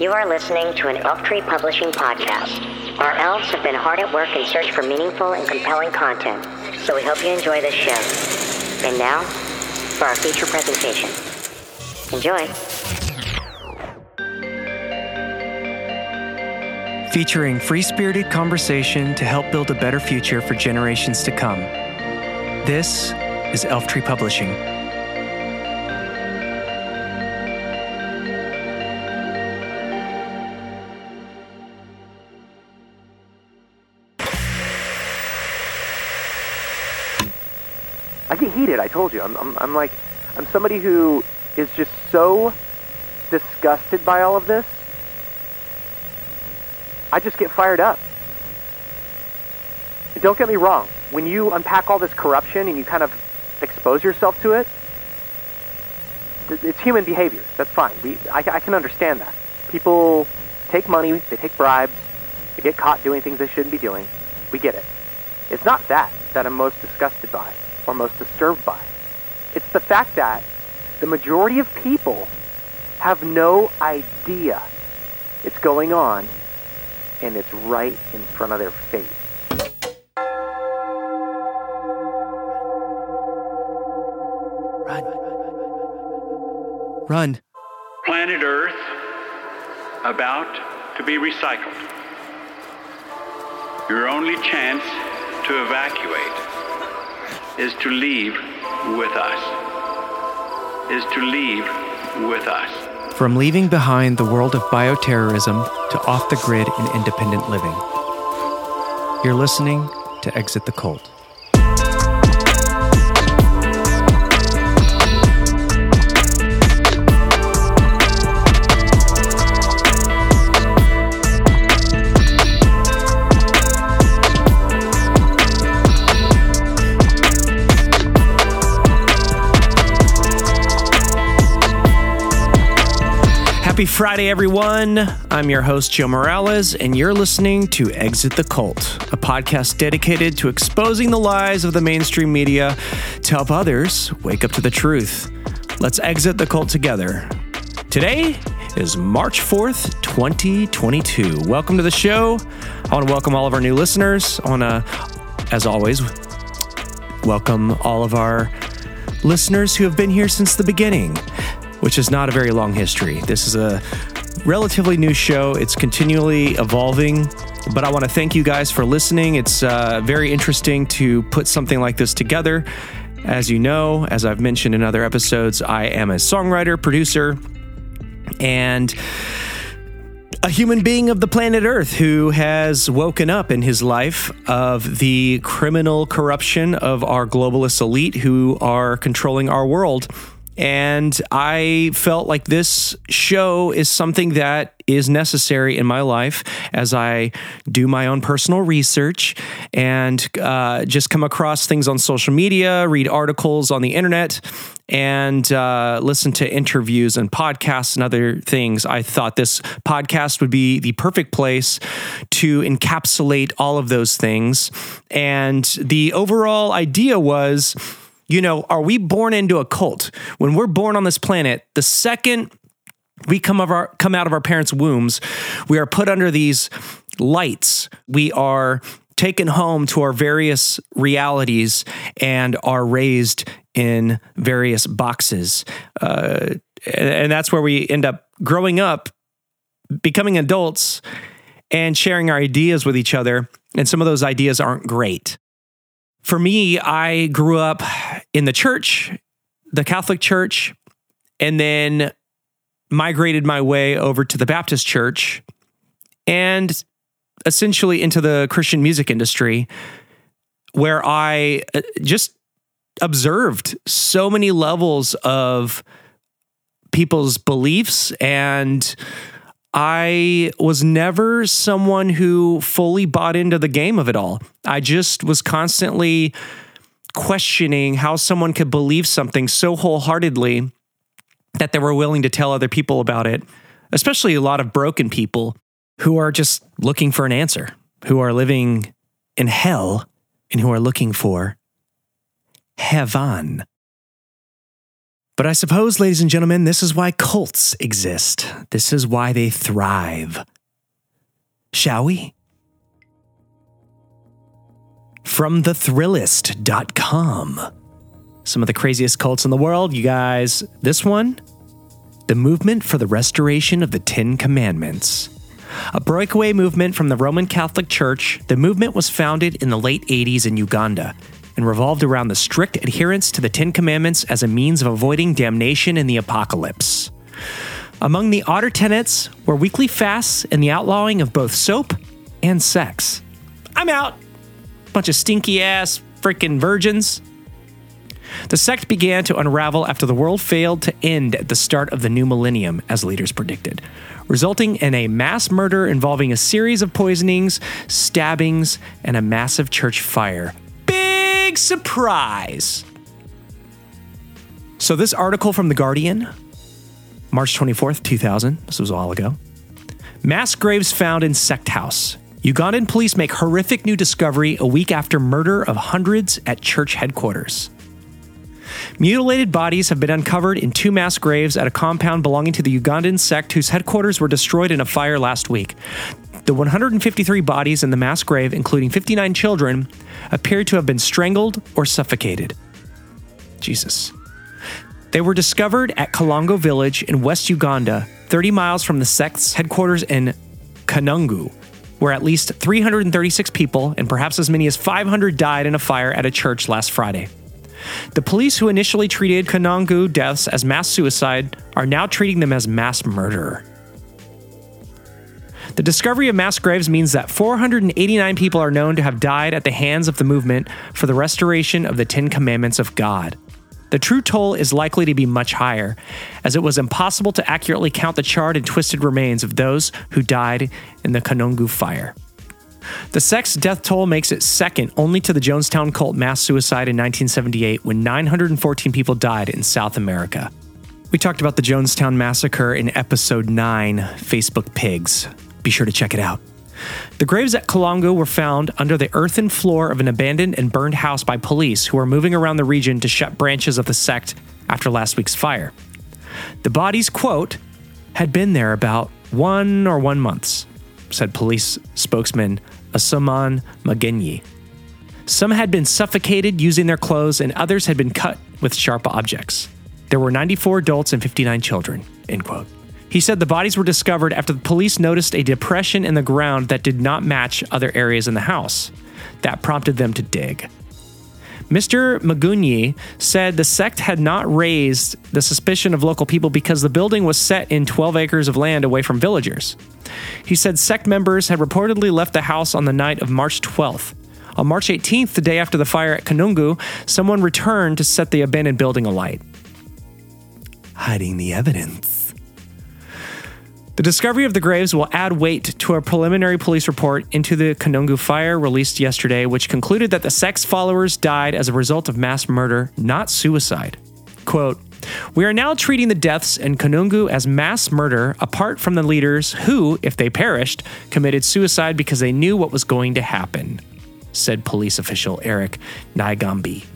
You are listening to an Elf Tree Publishing podcast. Our elves have been hard at work in search for meaningful and compelling content, so we hope you enjoy this show. And now, for our feature presentation. Enjoy. Featuring free spirited conversation to help build a better future for generations to come. This is Elf Tree Publishing. Told you. I'm, I'm, I'm like, I'm somebody who is just so disgusted by all of this. I just get fired up. And don't get me wrong. When you unpack all this corruption and you kind of expose yourself to it, it's human behavior. That's fine. We, I, I can understand that. People take money, they take bribes, they get caught doing things they shouldn't be doing. We get it. It's not that that I'm most disgusted by or most disturbed by. It's the fact that the majority of people have no idea it's going on and it's right in front of their face. Run. Run. Planet Earth about to be recycled. Your only chance to evacuate is to leave with us. Is to leave with us. From leaving behind the world of bioterrorism to off the grid and independent living. You're listening to Exit the Cult. Happy Friday, everyone. I'm your host, Joe Morales, and you're listening to Exit the Cult, a podcast dedicated to exposing the lies of the mainstream media to help others wake up to the truth. Let's exit the cult together. Today is March 4th, 2022. Welcome to the show. I want to welcome all of our new listeners. I want to, as always, welcome all of our listeners who have been here since the beginning which is not a very long history. This is a relatively new show. It's continually evolving, but I want to thank you guys for listening. It's uh, very interesting to put something like this together. As you know, as I've mentioned in other episodes, I am a songwriter, producer, and a human being of the planet Earth who has woken up in his life of the criminal corruption of our globalist elite who are controlling our world. And I felt like this show is something that is necessary in my life as I do my own personal research and uh, just come across things on social media, read articles on the internet, and uh, listen to interviews and podcasts and other things. I thought this podcast would be the perfect place to encapsulate all of those things. And the overall idea was you know, are we born into a cult? When we're born on this planet, the second we come of our come out of our parents' wombs, we are put under these lights. We are taken home to our various realities and are raised in various boxes. Uh, and that's where we end up growing up, becoming adults, and sharing our ideas with each other. And some of those ideas aren't great. For me, I grew up in the church, the Catholic Church, and then migrated my way over to the Baptist Church and essentially into the Christian music industry, where I uh, just observed so many levels of people's beliefs and I was never someone who fully bought into the game of it all. I just was constantly questioning how someone could believe something so wholeheartedly that they were willing to tell other people about it, especially a lot of broken people who are just looking for an answer, who are living in hell and who are looking for heaven. But I suppose, ladies and gentlemen, this is why cults exist. This is why they thrive. Shall we? From thethrillist.com. Some of the craziest cults in the world, you guys. This one the movement for the restoration of the Ten Commandments. A breakaway movement from the Roman Catholic Church, the movement was founded in the late 80s in Uganda and revolved around the strict adherence to the Ten Commandments as a means of avoiding damnation in the apocalypse. Among the odder tenets were weekly fasts and the outlawing of both soap and sex. I'm out. Bunch of stinky ass freaking virgins. The sect began to unravel after the world failed to end at the start of the new millennium, as leaders predicted, resulting in a mass murder involving a series of poisonings, stabbings, and a massive church fire. Big surprise! So, this article from The Guardian, March 24th, 2000, this was a while ago. Mass graves found in sect house. Ugandan police make horrific new discovery a week after murder of hundreds at church headquarters. Mutilated bodies have been uncovered in two mass graves at a compound belonging to the Ugandan sect whose headquarters were destroyed in a fire last week. The 153 bodies in the mass grave, including 59 children, appeared to have been strangled or suffocated. Jesus. They were discovered at Kalongo village in West Uganda, 30 miles from the sect's headquarters in Kanungu, where at least 336 people and perhaps as many as 500 died in a fire at a church last Friday. The police who initially treated Kanungu deaths as mass suicide are now treating them as mass murder. The discovery of mass graves means that 489 people are known to have died at the hands of the movement for the restoration of the Ten Commandments of God. The true toll is likely to be much higher, as it was impossible to accurately count the charred and twisted remains of those who died in the Kanungu fire. The sect's death toll makes it second only to the Jonestown cult mass suicide in 1978 when 914 people died in South America. We talked about the Jonestown massacre in episode 9, Facebook Pigs. Be sure to check it out. The graves at Kalongo were found under the earthen floor of an abandoned and burned house by police who were moving around the region to shut branches of the sect after last week's fire. The bodies, quote, had been there about one or one months, said police spokesman Asaman Mugenyi. Some had been suffocated using their clothes, and others had been cut with sharp objects. There were 94 adults and 59 children. End quote. He said the bodies were discovered after the police noticed a depression in the ground that did not match other areas in the house. That prompted them to dig. Mr. Mugenyi said the sect had not raised the suspicion of local people because the building was set in 12 acres of land away from villagers. He said sect members had reportedly left the house on the night of March 12th. On March 18th, the day after the fire at Kanungu, someone returned to set the abandoned building alight. Hiding the evidence. The discovery of the graves will add weight to a preliminary police report into the Kanungu fire released yesterday, which concluded that the sect's followers died as a result of mass murder, not suicide. Quote, we are now treating the deaths in Kanungu as mass murder apart from the leaders who, if they perished, committed suicide because they knew what was going to happen, said police official Eric Naigambi.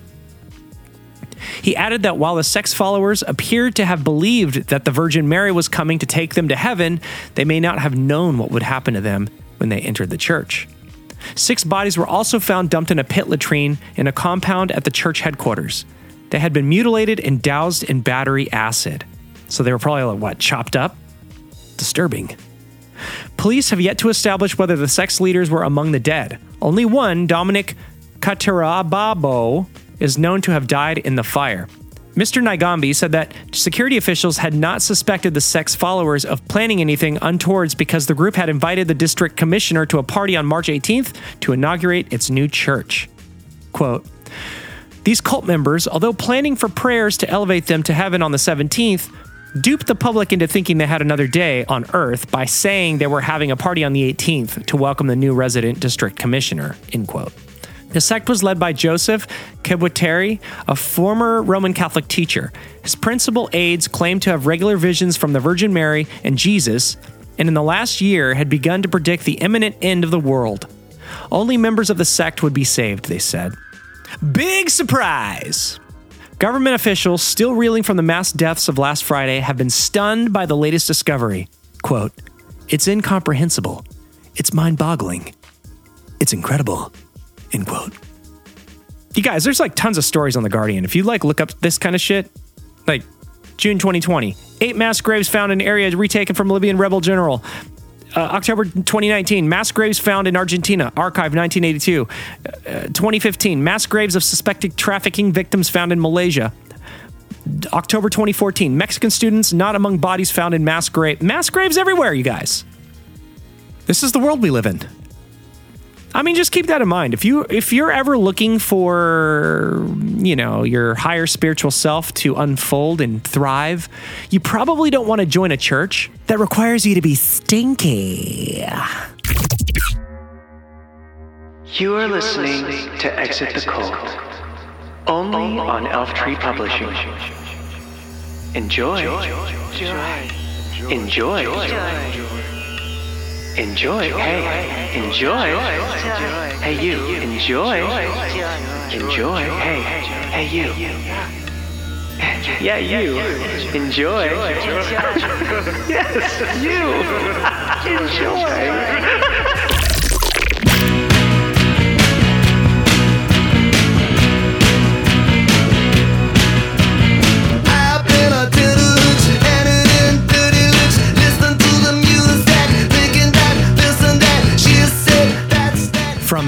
He added that while the sect's followers appeared to have believed that the Virgin Mary was coming to take them to heaven, they may not have known what would happen to them when they entered the church. Six bodies were also found dumped in a pit latrine in a compound at the church headquarters. They had been mutilated and doused in battery acid. So they were probably, like, what, chopped up? Disturbing. Police have yet to establish whether the sect's leaders were among the dead. Only one, Dominic Kataribabo, is known to have died in the fire. Mr. Naigambi said that security officials had not suspected the sect's followers of planning anything untowards because the group had invited the district commissioner to a party on March 18th to inaugurate its new church. Quote, these cult members, although planning for prayers to elevate them to heaven on the 17th, duped the public into thinking they had another day on Earth by saying they were having a party on the 18th to welcome the new resident district commissioner. End quote. The sect was led by Joseph Kibwetere, a former Roman Catholic teacher. His principal aides claimed to have regular visions from the Virgin Mary and Jesus, and in the last year had begun to predict the imminent end of the world. Only members of the sect would be saved, they said. Big surprise! Government officials, still reeling from the mass deaths of last Friday, have been stunned by the latest discovery. Quote, It's incomprehensible. It's mind boggling. It's incredible. End quote. You guys, there's like tons of stories on The Guardian. If you like look up this kind of shit, like June 2020, eight mass graves found in area retaken from Libyan rebel general. Uh, October 2019, mass graves found in Argentina, archive 1982. Uh, 2015, mass graves of suspected trafficking victims found in Malaysia. October 2014, Mexican students not among bodies found in mass grave. Mass graves everywhere, you guys. This is the world we live in. I mean, just keep that in mind. If you if you're ever looking for, you know, your higher spiritual self to unfold and thrive, you probably don't want to join a church that requires you to be stinky. You are listening to Exit the Cult, only on Elf Tree Publishing. Enjoy. Enjoy. Enjoy. Hey, enjoy. Hey, you. Enjoy. Enjoy. Hey, hey, you. Yeah, you. Enjoy. yes, you. Enjoy.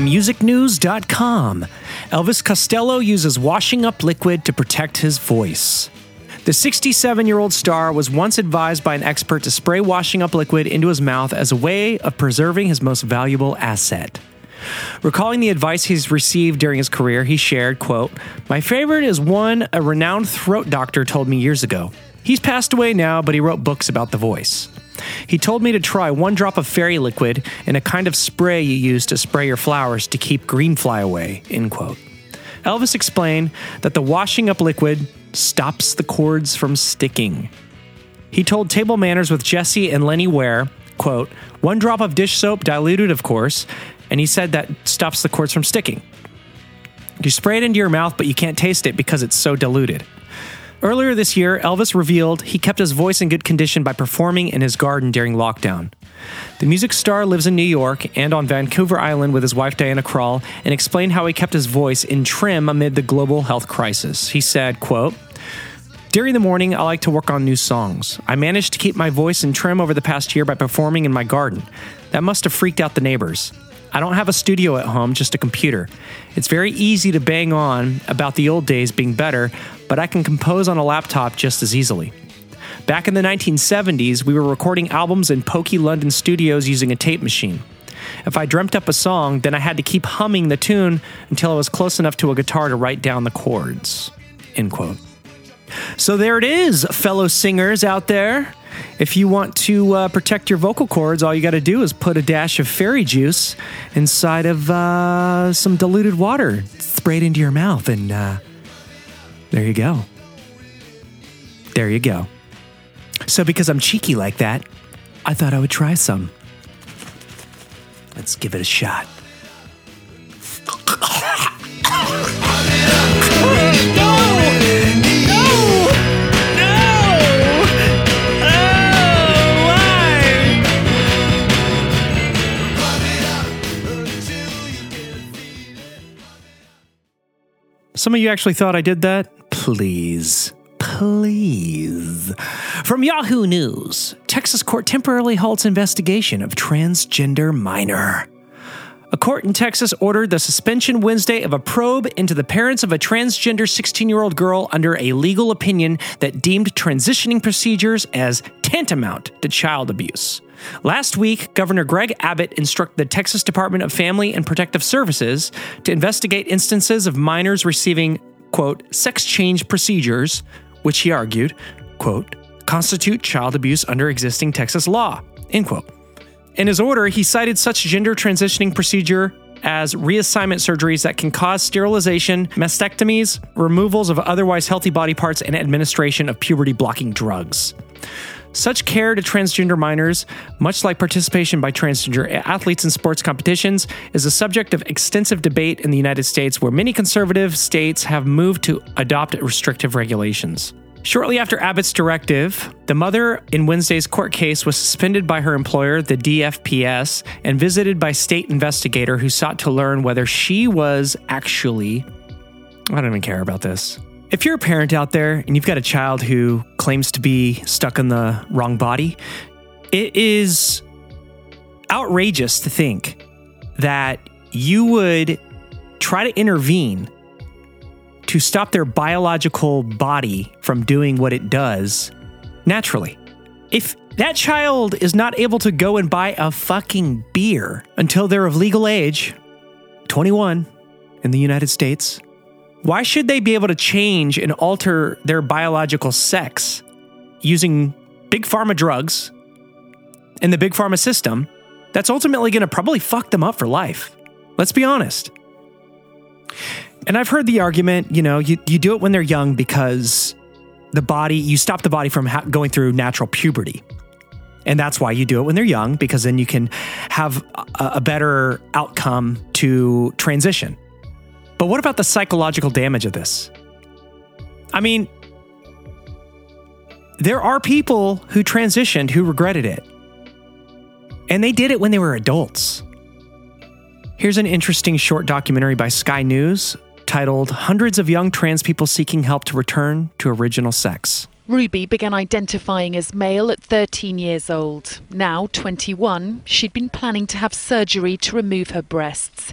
musicnews.com, Elvis Costello uses washing up liquid to protect his voice. The 67 year old star was once advised by an expert to spray washing up liquid into his mouth as a way of preserving his most valuable asset. Recalling the advice he's received during his career, he shared, quote, My favorite is one a renowned throat doctor told me years ago. He's passed away now, but he wrote books about the voice. He told me to try one drop of fairy liquid in a kind of spray you use to spray your flowers to keep green fly away, end quote. Elvis explained that the washing up liquid stops the cords from sticking. He told Table Manners with Jessie and Lennie Ware, quote, one drop of dish soap, diluted of course, and he said that stops the cords from sticking. You spray it into your mouth, but you can't taste it because it's so diluted. Earlier this year, Elvis revealed he kept his voice in good condition by performing in his garden during lockdown. The music star lives in New York and on Vancouver Island with his wife Diana Krall and explained how he kept his voice in trim amid the global health crisis. He said, quote, during the morning, I like to work on new songs. I managed to keep my voice in trim over the past year by performing in my garden. That must have freaked out the neighbors. I don't have a studio at home, just a computer. It's very easy to bang on about the old days being better, but I can compose on a laptop just as easily. Back in the 1970s, we were recording albums in pokey London studios using a tape machine. If I dreamt up a song, then I had to keep humming the tune until I was close enough to a guitar to write down the chords. End quote. So there it is, fellow singers out there. If you want to uh, protect your vocal cords, all you got to do is put a dash of fairy juice inside of uh, some diluted water, spray it into your mouth, and uh, there you go. There you go. So, because I'm cheeky like that, I thought I would try some. Let's give it a shot. Some of you actually thought I did that? Please. Please. From Yahoo News Texas court temporarily halts investigation of transgender minor. A court in Texas ordered the suspension Wednesday of a probe into the parents of a transgender 16 year old girl under a legal opinion that deemed transitioning procedures as tantamount to child abuse. Last week, Governor Greg Abbott instructed the Texas Department of Family and Protective Services to investigate instances of minors receiving, quote, sex change procedures, which he argued, quote, constitute child abuse under existing Texas law, end quote. In his order, he cited such gender transitioning procedure as reassignment surgeries that can cause sterilization, mastectomies, removals of otherwise healthy body parts, and administration of puberty blocking drugs. Such care to transgender minors, much like participation by transgender athletes in sports competitions, is a subject of extensive debate in the United States, where many conservative states have moved to adopt restrictive regulations. Shortly after Abbott's directive, the mother in Wednesday's court case was suspended by her employer, the DFPS, and visited by state investigator who sought to learn whether she was actually I don't even care about this. If you're a parent out there and you've got a child who claims to be stuck in the wrong body, it is outrageous to think that you would try to intervene to stop their biological body from doing what it does naturally. If that child is not able to go and buy a fucking beer until they're of legal age, 21 in the United States, why should they be able to change and alter their biological sex using big pharma drugs in the big pharma system that's ultimately going to probably fuck them up for life? Let's be honest. And I've heard the argument, you know, you, you do it when they're young because the body, you stop the body from ha- going through natural puberty. And that's why you do it when they're young, because then you can have a, a better outcome to transition. But what about the psychological damage of this? I mean, there are people who transitioned who regretted it. And they did it when they were adults. Here's an interesting short documentary by Sky News titled Hundreds of Young Trans People Seeking Help to Return to Original Sex. Ruby began identifying as male at 13 years old. Now, 21, she'd been planning to have surgery to remove her breasts.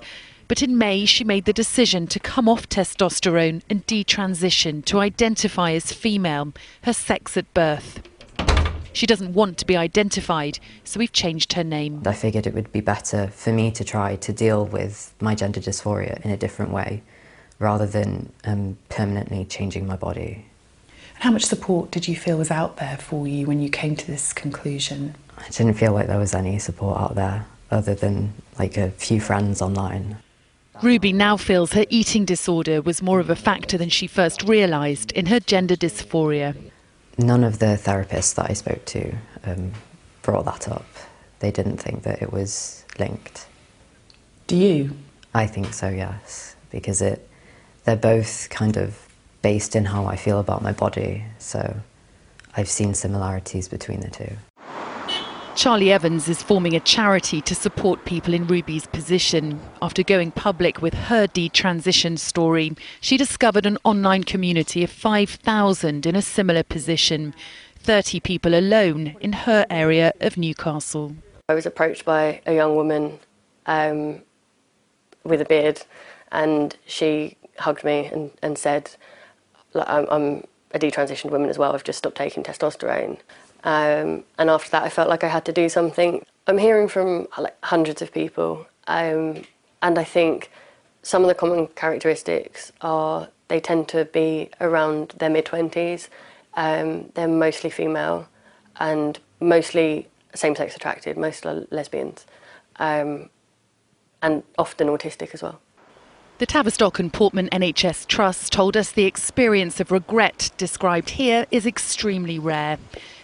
But in May, she made the decision to come off testosterone and detransition to identify as female, her sex at birth. She doesn't want to be identified, so we've changed her name. I figured it would be better for me to try to deal with my gender dysphoria in a different way rather than um, permanently changing my body. How much support did you feel was out there for you when you came to this conclusion? I didn't feel like there was any support out there other than like a few friends online. Ruby now feels her eating disorder was more of a factor than she first realised in her gender dysphoria. None of the therapists that I spoke to um, brought that up. They didn't think that it was linked. Do you? I think so, yes, because it they're both kind of based in how I feel about my body. So I've seen similarities between the two. Charlie Evans is forming a charity to support people in Ruby's position. After going public with her detransition story, she discovered an online community of 5,000 in a similar position, 30 people alone in her area of Newcastle. I was approached by a young woman um, with a beard, and she hugged me and, and said, I'm, I'm a detransitioned woman as well, I've just stopped taking testosterone. Um, and after that, I felt like I had to do something. I'm hearing from like hundreds of people, um, and I think some of the common characteristics are they tend to be around their mid 20s. Um, they're mostly female and mostly same sex attracted, most are lesbians, um, and often autistic as well. The Tavistock and Portman NHS Trust told us the experience of regret described here is extremely rare.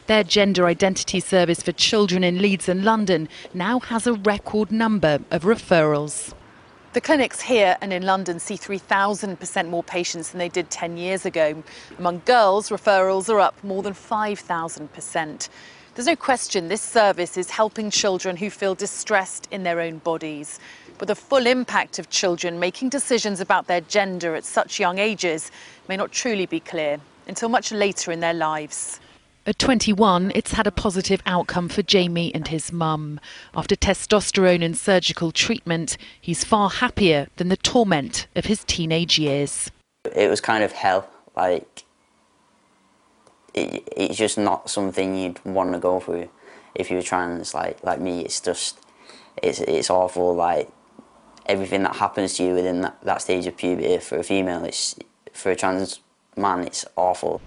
Their gender identity service for children in Leeds and London now has a record number of referrals. The clinics here and in London see 3,000% more patients than they did 10 years ago. Among girls, referrals are up more than 5,000%. There's no question this service is helping children who feel distressed in their own bodies. But the full impact of children making decisions about their gender at such young ages may not truly be clear until much later in their lives. At 21, it's had a positive outcome for Jamie and his mum. After testosterone and surgical treatment, he's far happier than the torment of his teenage years. It was kind of hell. Like, it, it's just not something you'd want to go through if you were trans. Like, like me, it's just, it's it's awful. Like, everything that happens to you within that, that stage of puberty for a female, it's for a trans man, it's awful.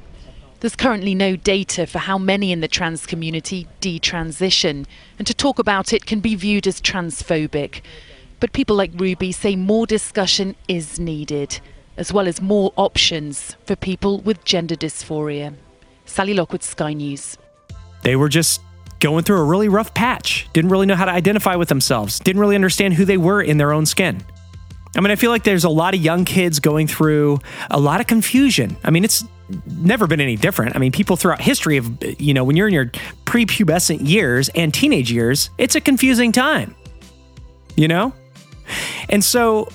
There's currently no data for how many in the trans community detransition, and to talk about it can be viewed as transphobic. But people like Ruby say more discussion is needed, as well as more options for people with gender dysphoria. Sally Lockwood, Sky News. They were just going through a really rough patch, didn't really know how to identify with themselves, didn't really understand who they were in their own skin. I mean, I feel like there's a lot of young kids going through a lot of confusion. I mean, it's never been any different. I mean, people throughout history of, you know, when you're in your prepubescent years and teenage years, it's a confusing time, you know? And so,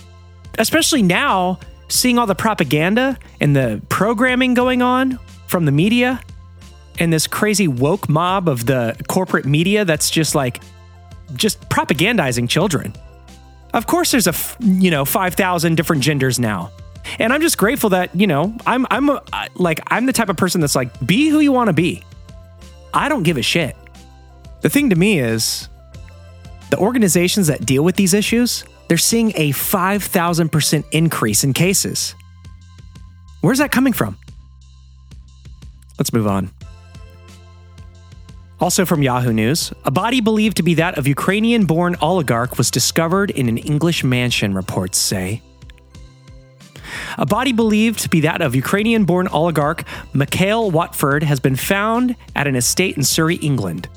especially now, seeing all the propaganda and the programming going on from the media and this crazy woke mob of the corporate media that's just like, just propagandizing children. Of course, there's a f- you know five thousand different genders now, and I'm just grateful that you know I'm I'm a, like I'm the type of person that's like be who you want to be. I don't give a shit. The thing to me is, the organizations that deal with these issues, they're seeing a five thousand percent increase in cases. Where's that coming from? Let's move on. Also from Yahoo News, a body believed to be that of Ukrainian born oligarch was discovered in an English mansion, reports say. A body believed to be that of Ukrainian born oligarch Mikhail Watford has been found at an estate in Surrey, England.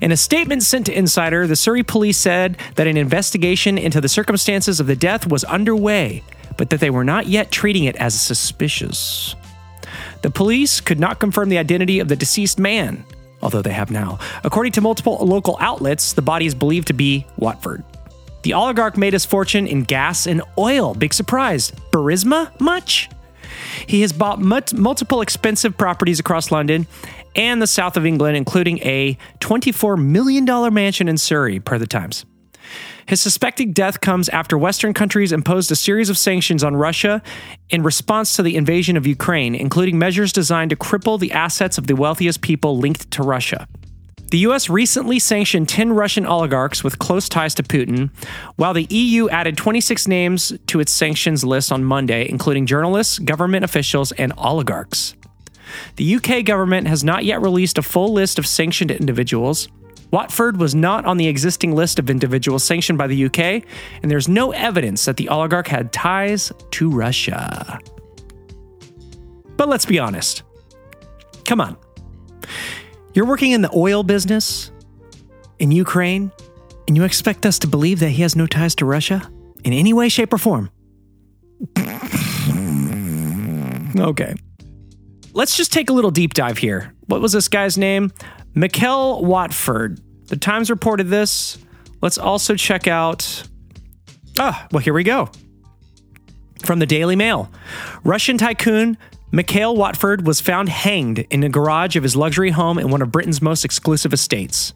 In a statement sent to Insider, the Surrey police said that an investigation into the circumstances of the death was underway, but that they were not yet treating it as suspicious. The police could not confirm the identity of the deceased man, although they have now. According to multiple local outlets, the body is believed to be Watford. The oligarch made his fortune in gas and oil. Big surprise. Burisma? Much? He has bought multiple expensive properties across London and the south of England, including a $24 million mansion in Surrey, per the Times. His suspected death comes after Western countries imposed a series of sanctions on Russia in response to the invasion of Ukraine, including measures designed to cripple the assets of the wealthiest people linked to Russia. The US recently sanctioned 10 Russian oligarchs with close ties to Putin, while the EU added 26 names to its sanctions list on Monday, including journalists, government officials, and oligarchs. The UK government has not yet released a full list of sanctioned individuals. Watford was not on the existing list of individuals sanctioned by the UK, and there's no evidence that the oligarch had ties to Russia. But let's be honest. Come on. You're working in the oil business in Ukraine, and you expect us to believe that he has no ties to Russia in any way, shape, or form? okay. Let's just take a little deep dive here. What was this guy's name? Mikkel Watford. The Times reported this. Let's also check out. Ah, well, here we go. From the Daily Mail Russian tycoon Mikhail Watford was found hanged in a garage of his luxury home in one of Britain's most exclusive estates.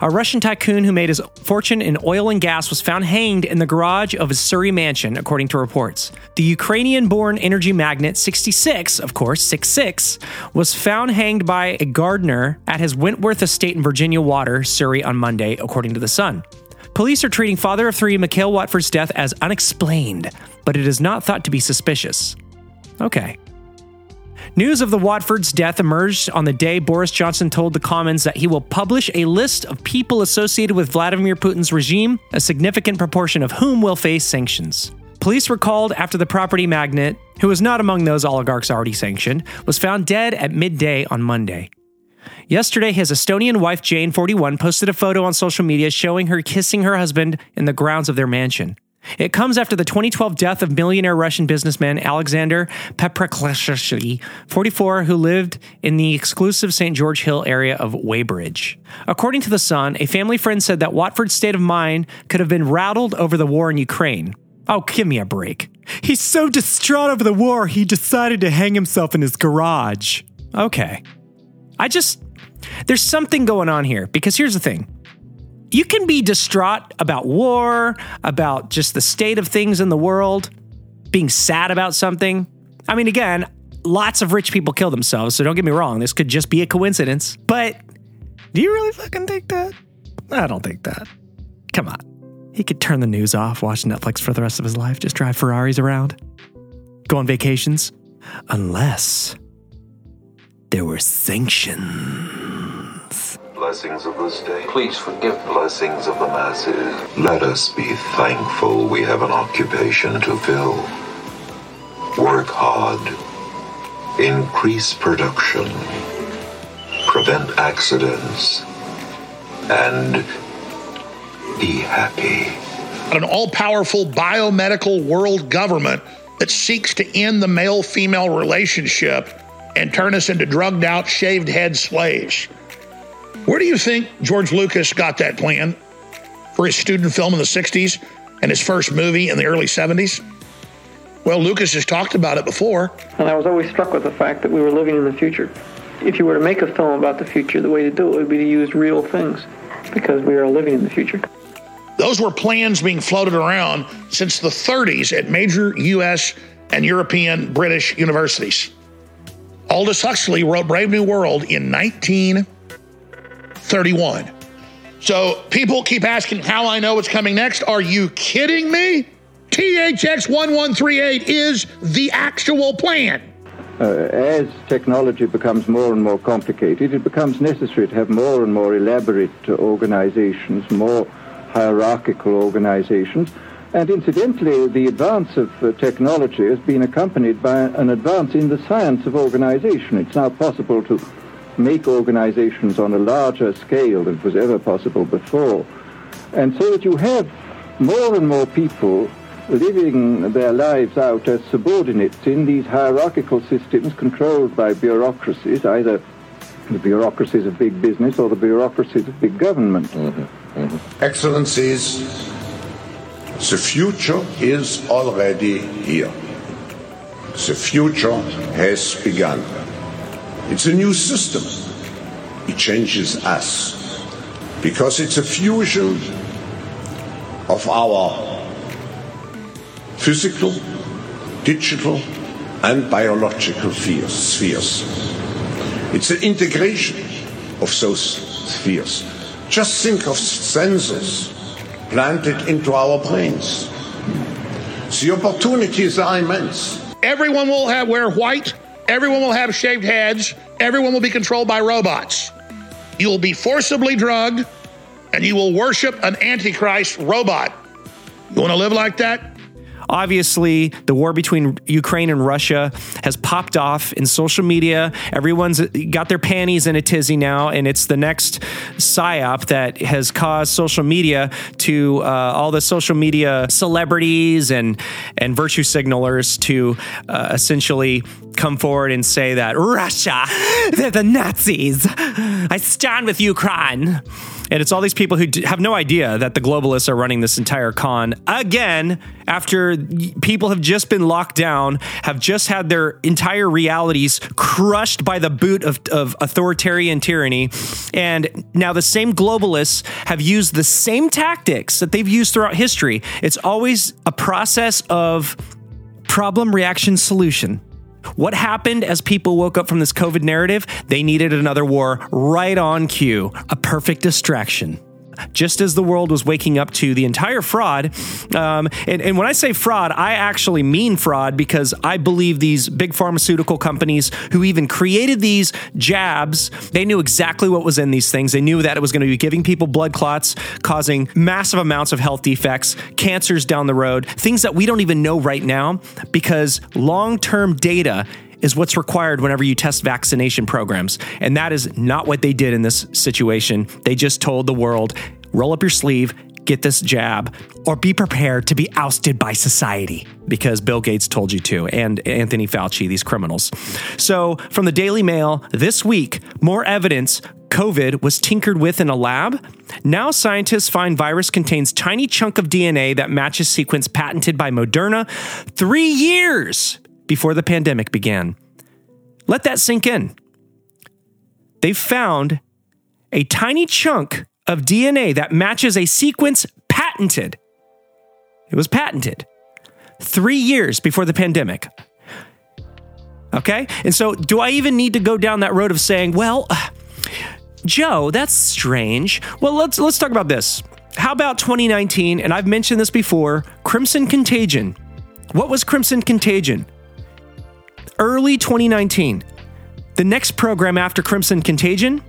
A Russian tycoon who made his fortune in oil and gas was found hanged in the garage of his Surrey mansion, according to reports. The Ukrainian born energy magnate, 66, of course, 66, was found hanged by a gardener at his Wentworth estate in Virginia Water, Surrey, on Monday, according to The Sun. Police are treating father of three Mikhail Watford's death as unexplained, but it is not thought to be suspicious. Okay. News of the Watford's death emerged on the day Boris Johnson told the Commons that he will publish a list of people associated with Vladimir Putin's regime, a significant proportion of whom will face sanctions. Police were called after the property magnate, who was not among those oligarchs already sanctioned, was found dead at midday on Monday. Yesterday, his Estonian wife, Jane, 41, posted a photo on social media showing her kissing her husband in the grounds of their mansion. It comes after the 2012 death of millionaire Russian businessman Alexander Peprekleshvili, 44, who lived in the exclusive St. George Hill area of Weybridge. According to The Sun, a family friend said that Watford's state of mind could have been rattled over the war in Ukraine. Oh, give me a break. He's so distraught over the war, he decided to hang himself in his garage. Okay. I just, there's something going on here because here's the thing you can be distraught about war, about just the state of things in the world, being sad about something. I mean, again, lots of rich people kill themselves, so don't get me wrong. This could just be a coincidence. But do you really fucking think that? I don't think that. Come on. He could turn the news off, watch Netflix for the rest of his life, just drive Ferraris around, go on vacations. Unless there were sanctions. Blessings of the state. Please forgive. Blessings of the masses. Let us be thankful we have an occupation to fill. Work hard. Increase production. Prevent prevent accidents, and be happy. An all powerful biomedical world government that seeks to end the male female relationship and turn us into drugged out, shaved head slaves. Where do you think George Lucas got that plan for his student film in the 60s and his first movie in the early 70s? Well, Lucas has talked about it before. And I was always struck with the fact that we were living in the future. If you were to make a film about the future, the way to do it would be to use real things because we are living in the future. Those were plans being floated around since the 30s at major U.S. and European British universities. Aldous Huxley wrote Brave New World in 1931. So people keep asking how I know what's coming next. Are you kidding me? THX 1138 is the actual plan. Uh, as technology becomes more and more complicated, it becomes necessary to have more and more elaborate organizations, more hierarchical organizations. And incidentally, the advance of uh, technology has been accompanied by an advance in the science of organization. It's now possible to make organizations on a larger scale than was ever possible before. And so that you have more and more people living their lives out as subordinates in these hierarchical systems controlled by bureaucracies, either the bureaucracies of big business or the bureaucracies of big government. Mm-hmm, mm-hmm. Excellencies, the future is already here. The future has begun. It's a new system. It changes us because it's a fusion of our physical, digital, and biological spheres. It's an integration of those spheres. Just think of sensors planted into our brains. The opportunities are immense. Everyone will have wear white. Everyone will have shaved heads. Everyone will be controlled by robots. You will be forcibly drugged, and you will worship an antichrist robot. You want to live like that? Obviously, the war between Ukraine and Russia has popped off in social media. Everyone's got their panties in a tizzy now, and it's the next psyop that has caused social media to uh, all the social media celebrities and and virtue signalers to uh, essentially come forward and say that Russia, they're the Nazis. I stand with Ukraine. And it's all these people who have no idea that the globalists are running this entire con again after people have just been locked down, have just had their entire realities crushed by the boot of, of authoritarian tyranny. And now the same globalists have used the same tactics that they've used throughout history. It's always a process of problem, reaction, solution. What happened as people woke up from this COVID narrative? They needed another war right on cue, a perfect distraction. Just as the world was waking up to the entire fraud, um, and, and when I say fraud, I actually mean fraud because I believe these big pharmaceutical companies who even created these jabs, they knew exactly what was in these things. They knew that it was going to be giving people blood clots, causing massive amounts of health defects, cancers down the road, things that we don't even know right now because long term data is what's required whenever you test vaccination programs. And that is not what they did in this situation. They just told the world roll up your sleeve, get this jab, or be prepared to be ousted by society because Bill Gates told you to, and Anthony Fauci, these criminals. So, from the Daily Mail this week, more evidence COVID was tinkered with in a lab. Now, scientists find virus contains tiny chunk of DNA that matches sequence patented by Moderna three years before the pandemic began. Let that sink in. They found a tiny chunk of DNA that matches a sequence patented. It was patented three years before the pandemic. Okay? And so, do I even need to go down that road of saying, well, Joe, that's strange. Well, let's let's talk about this. How about 2019? And I've mentioned this before, Crimson Contagion. What was Crimson Contagion? Early 2019. The next program after Crimson Contagion,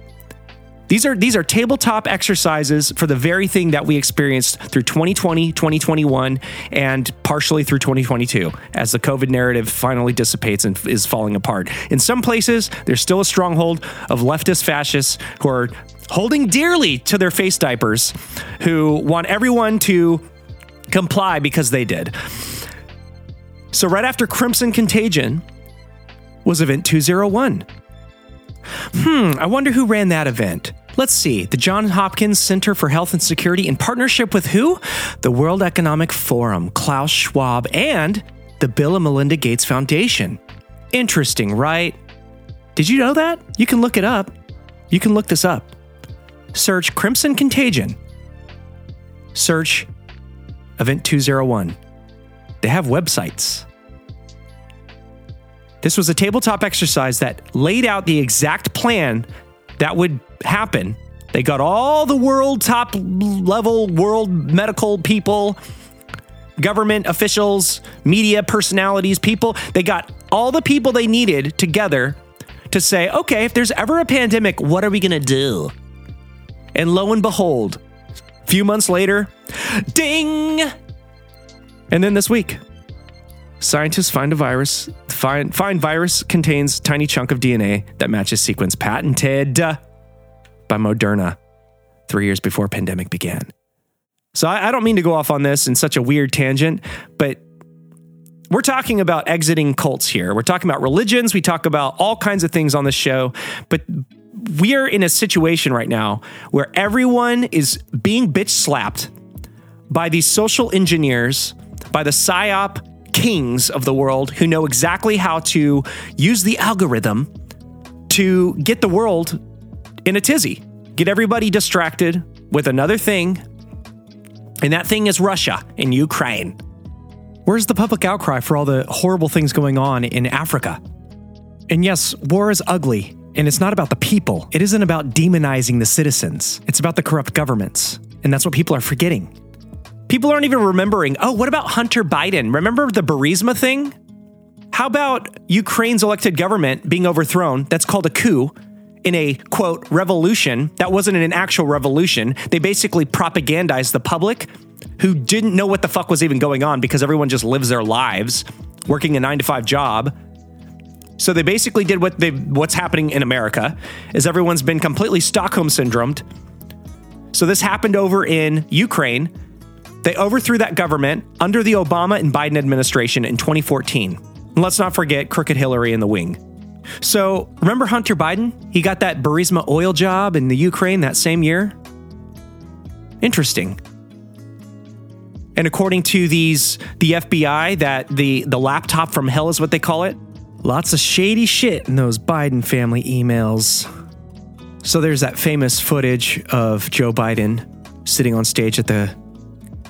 These are these are tabletop exercises for the very thing that we experienced through 2020, 2021, and partially through 2022 as the COVID narrative finally dissipates and is falling apart. In some places, there's still a stronghold of leftist fascists who are holding dearly to their face diapers, who want everyone to comply because they did. So right after Crimson Contagion was event 201. Hmm, I wonder who ran that event. Let's see. The John Hopkins Center for Health and Security in partnership with who? The World Economic Forum, Klaus Schwab, and the Bill and Melinda Gates Foundation. Interesting, right? Did you know that? You can look it up. You can look this up. Search Crimson Contagion. Search Event 201. They have websites. This was a tabletop exercise that laid out the exact plan that would happen. They got all the world top level world medical people, government officials, media personalities, people. They got all the people they needed together to say, okay, if there's ever a pandemic, what are we going to do? And lo and behold, a few months later, ding! And then this week, scientists find a virus. Find, find virus contains tiny chunk of DNA that matches sequence patented by Moderna three years before pandemic began. So I, I don't mean to go off on this in such a weird tangent, but we're talking about exiting cults here. We're talking about religions. We talk about all kinds of things on this show, but we are in a situation right now where everyone is being bitch slapped by these social engineers, by the psyop kings of the world who know exactly how to use the algorithm to get the world in a tizzy, get everybody distracted with another thing. And that thing is Russia and Ukraine. Where's the public outcry for all the horrible things going on in Africa? And yes, war is ugly, and it's not about the people. It isn't about demonizing the citizens. It's about the corrupt governments. And that's what people are forgetting. People aren't even remembering, oh, what about Hunter Biden? Remember the Burisma thing? How about Ukraine's elected government being overthrown? That's called a coup in a quote revolution that wasn't an actual revolution. They basically propagandized the public who didn't know what the fuck was even going on because everyone just lives their lives working a 9 to 5 job. So they basically did what they what's happening in America is everyone's been completely Stockholm syndromed. So this happened over in Ukraine. They overthrew that government under the Obama and Biden administration in 2014. And let's not forget crooked Hillary in the wing. So, remember Hunter Biden? He got that Burisma oil job in the Ukraine that same year? Interesting. And according to these the FBI, that the the laptop from hell is what they call it. Lots of shady shit in those Biden family emails. So there's that famous footage of Joe Biden sitting on stage at the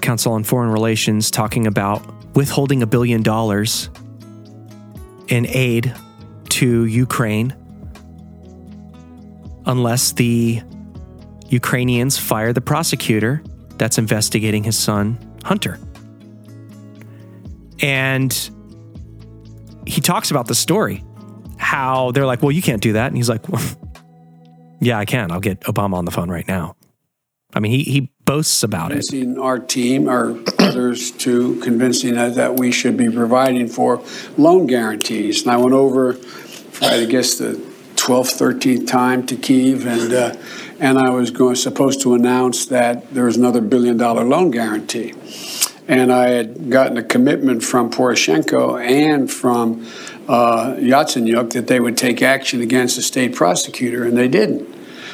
Council on Foreign Relations talking about withholding a billion dollars in aid to Ukraine unless the Ukrainians fire the prosecutor that's investigating his son, Hunter. And he talks about the story, how they're like, well, you can't do that. And he's like, well, yeah, I can. I'll get Obama on the phone right now. I mean, he, he boasts about it. Convincing our team our others to convincing us that we should be providing for loan guarantees. And I went over, I guess, the 12th, 13th time to Kiev, and uh, and I was going supposed to announce that there was another billion dollar loan guarantee. And I had gotten a commitment from Poroshenko and from uh, Yatsenyuk that they would take action against the state prosecutor, and they didn't.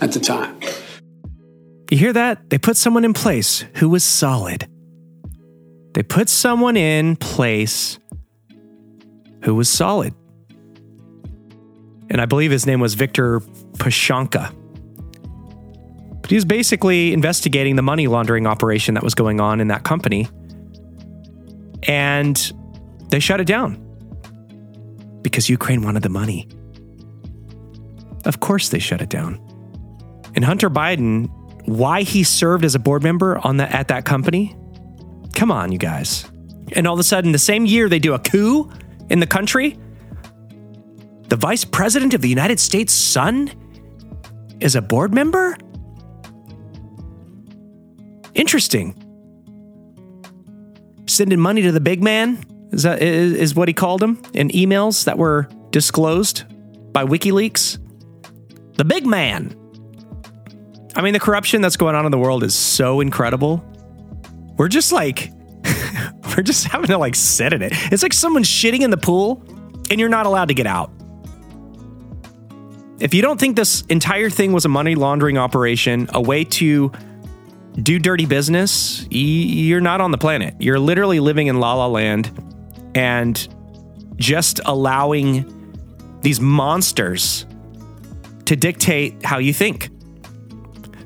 at the time. You hear that? They put someone in place who was solid. They put someone in place who was solid. And I believe his name was Victor Pashanka. But He was basically investigating the money laundering operation that was going on in that company. And they shut it down because Ukraine wanted the money. Of course, they shut it down. And Hunter Biden, why he served as a board member on that at that company? Come on, you guys. And all of a sudden, the same year they do a coup in the country, the vice president of the United States' son is a board member? Interesting. Sending money to the big man is, that, is, is what he called him in emails that were disclosed by WikiLeaks. The big man. I mean, the corruption that's going on in the world is so incredible. We're just like, we're just having to like sit in it. It's like someone shitting in the pool and you're not allowed to get out. If you don't think this entire thing was a money laundering operation, a way to do dirty business, you're not on the planet. You're literally living in la la land and just allowing these monsters to dictate how you think.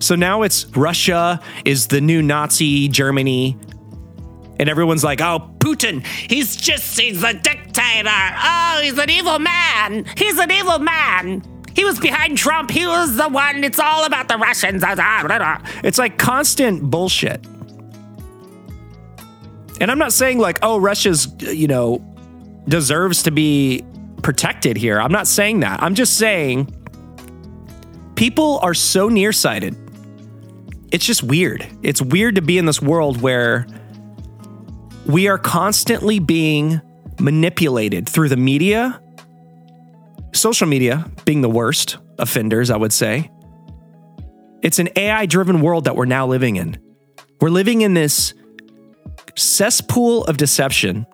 So now it's Russia is the new Nazi Germany. And everyone's like, oh, Putin, he's just, he's a dictator. Oh, he's an evil man. He's an evil man. He was behind Trump. He was the one. It's all about the Russians. Ah, it's like constant bullshit. And I'm not saying like, oh, Russia's, you know, deserves to be protected here. I'm not saying that. I'm just saying people are so nearsighted. It's just weird. It's weird to be in this world where we are constantly being manipulated through the media social media being the worst offenders, I would say. It's an AI driven world that we're now living in. We're living in this cesspool of deception,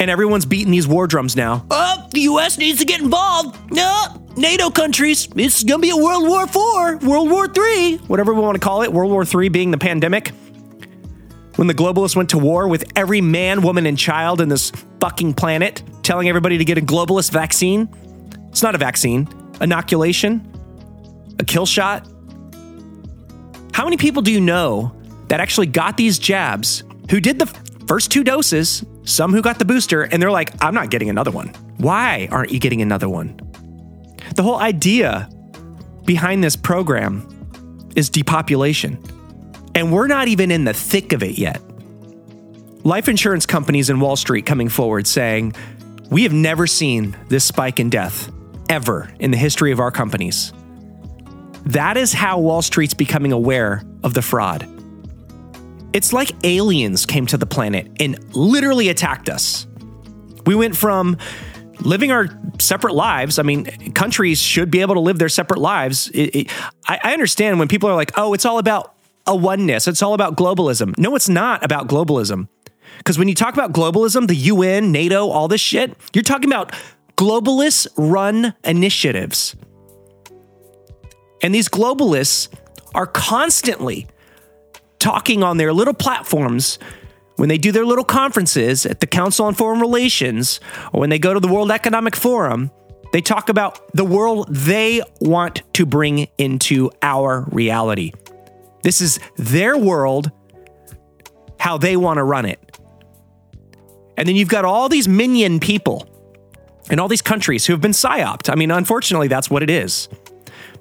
and everyone's beating these war drums now. Oh, the US needs to get involved. No, NATO countries. It's going to be a World War Four, World War Three, whatever we want to call it. World War Three being the pandemic. When the globalists went to war with every man, woman, and child in this fucking planet, telling everybody to get a globalist vaccine. It's not a vaccine, inoculation, a kill shot. How many people do you know that actually got these jabs who did the first two doses, some who got the booster, and they're like, I'm not getting another one? Why aren't you getting another one? The whole idea behind this program is depopulation. And we're not even in the thick of it yet. Life insurance companies in Wall Street coming forward saying, We have never seen this spike in death ever in the history of our companies. That is how Wall Street's becoming aware of the fraud. It's like aliens came to the planet and literally attacked us. We went from living our separate lives. I mean, countries should be able to live their separate lives. It, it, I, I understand when people are like, oh, it's all about a oneness, it's all about globalism. No, it's not about globalism. Because when you talk about globalism, the UN, NATO, all this shit, you're talking about globalist run initiatives. And these globalists are constantly talking on their little platforms when they do their little conferences at the Council on Foreign Relations or when they go to the World Economic Forum. They talk about the world they want to bring into our reality. This is their world, how they want to run it. And then you've got all these minion people in all these countries who have been psyoped. I mean, unfortunately, that's what it is.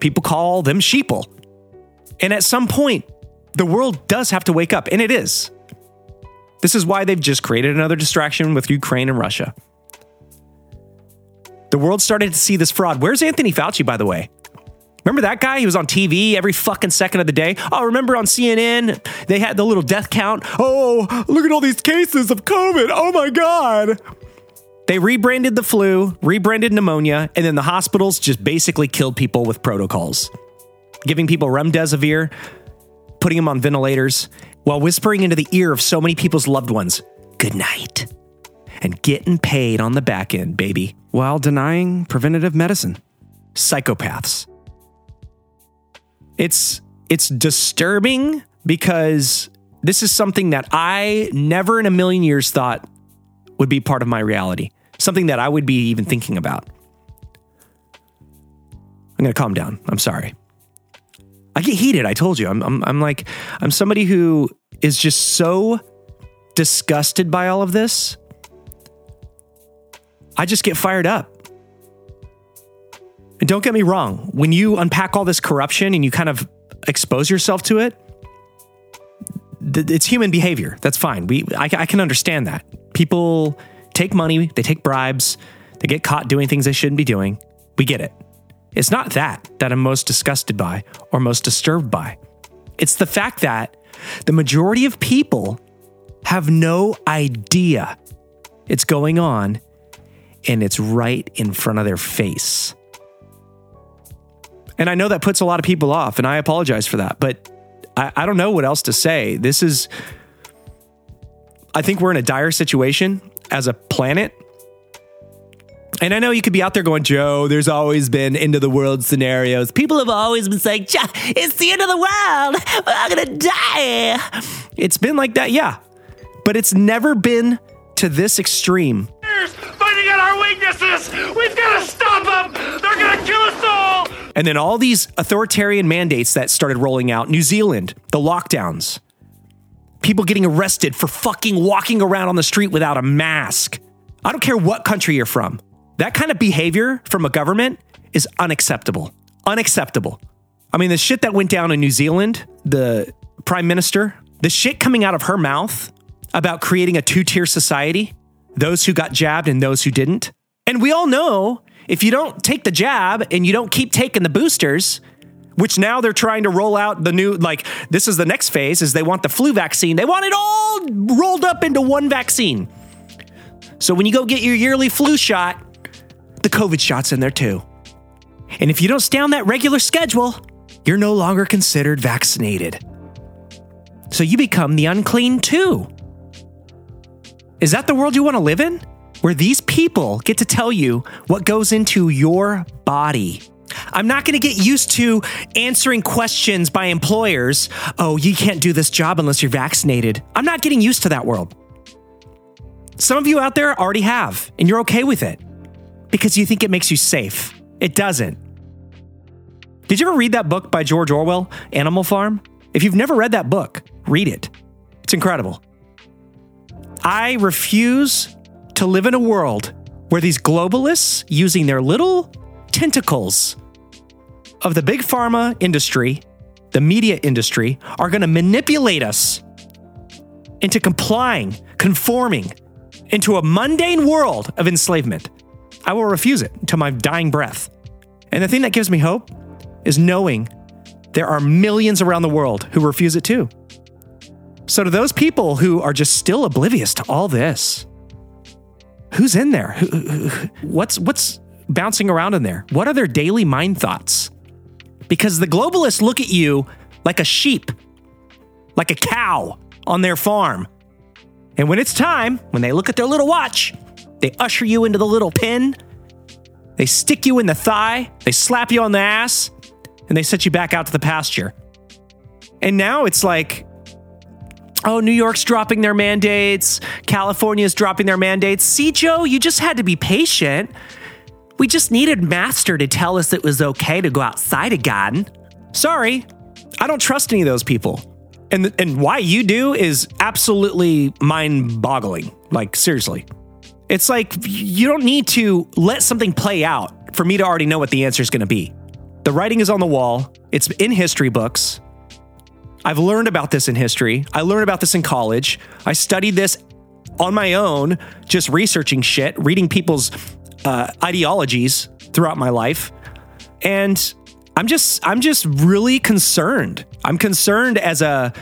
People call them sheeple. And at some point, the world does have to wake up, and it is. This is why they've just created another distraction with Ukraine and Russia. The world started to see this fraud. Where's Anthony Fauci, by the way? Remember that guy? He was on TV every fucking second of the day. Oh, remember on CNN, they had the little death count. Oh, look at all these cases of COVID. Oh my God. They rebranded the flu, rebranded pneumonia, and then the hospitals just basically killed people with protocols, giving people remdesivir, putting them on ventilators, while whispering into the ear of so many people's loved ones, good night, and getting paid on the back end, baby, while denying preventative medicine. Psychopaths. It's it's disturbing because this is something that I never in a million years thought would be part of my reality something that I would be even thinking about. I'm going to calm down. I'm sorry. I get heated. I told you. I'm, I'm, I'm like, I'm somebody who is just so disgusted by all of this. I just get fired up. And don't get me wrong, when you unpack all this corruption and you kind of expose yourself to it, it's human behavior. That's fine. We, I, I can understand that. People take money, they take bribes, they get caught doing things they shouldn't be doing. We get it. It's not that that I'm most disgusted by or most disturbed by. It's the fact that the majority of people have no idea it's going on and it's right in front of their face. And I know that puts a lot of people off, and I apologize for that, but I, I don't know what else to say. This is, I think we're in a dire situation as a planet. And I know you could be out there going, Joe, there's always been end of the world scenarios. People have always been saying, it's the end of the world. We're all going to die. It's been like that, yeah. But it's never been to this extreme. Finding out our weaknesses! We've got to stop them! They're gonna kill us all! And then all these authoritarian mandates that started rolling out New Zealand, the lockdowns, people getting arrested for fucking walking around on the street without a mask. I don't care what country you're from. That kind of behavior from a government is unacceptable. Unacceptable. I mean, the shit that went down in New Zealand, the prime minister, the shit coming out of her mouth about creating a two tier society, those who got jabbed and those who didn't. And we all know if you don't take the jab and you don't keep taking the boosters, which now they're trying to roll out the new, like, this is the next phase, is they want the flu vaccine. They want it all rolled up into one vaccine. So when you go get your yearly flu shot, the COVID shot's in there too. And if you don't stay on that regular schedule, you're no longer considered vaccinated. So you become the unclean too. Is that the world you want to live in? Where these people get to tell you what goes into your body. I'm not going to get used to answering questions by employers. Oh, you can't do this job unless you're vaccinated. I'm not getting used to that world. Some of you out there already have, and you're okay with it because you think it makes you safe. It doesn't. Did you ever read that book by George Orwell, Animal Farm? If you've never read that book, read it. It's incredible. I refuse to live in a world where these globalists, using their little tentacles of the big pharma industry, the media industry, are going to manipulate us into complying, conforming into a mundane world of enslavement. I will refuse it until my dying breath. And the thing that gives me hope is knowing there are millions around the world who refuse it too. So, to those people who are just still oblivious to all this, who's in there? What's what's bouncing around in there? What are their daily mind thoughts? Because the globalists look at you like a sheep, like a cow on their farm. And when it's time, when they look at their little watch, they usher you into the little pen, they stick you in the thigh, they slap you on the ass, and they set you back out to the pasture. And now it's like, oh, New York's dropping their mandates, California's dropping their mandates. See, Joe, you just had to be patient. We just needed Master to tell us it was okay to go outside again. Sorry, I don't trust any of those people. And, and why you do is absolutely mind boggling. Like, seriously. It's like you don't need to let something play out for me to already know what the answer is going to be. The writing is on the wall, it's in history books. I've learned about this in history. I learned about this in college. I studied this on my own, just researching shit, reading people's uh, ideologies throughout my life. And I'm just I'm just really concerned. I'm concerned as a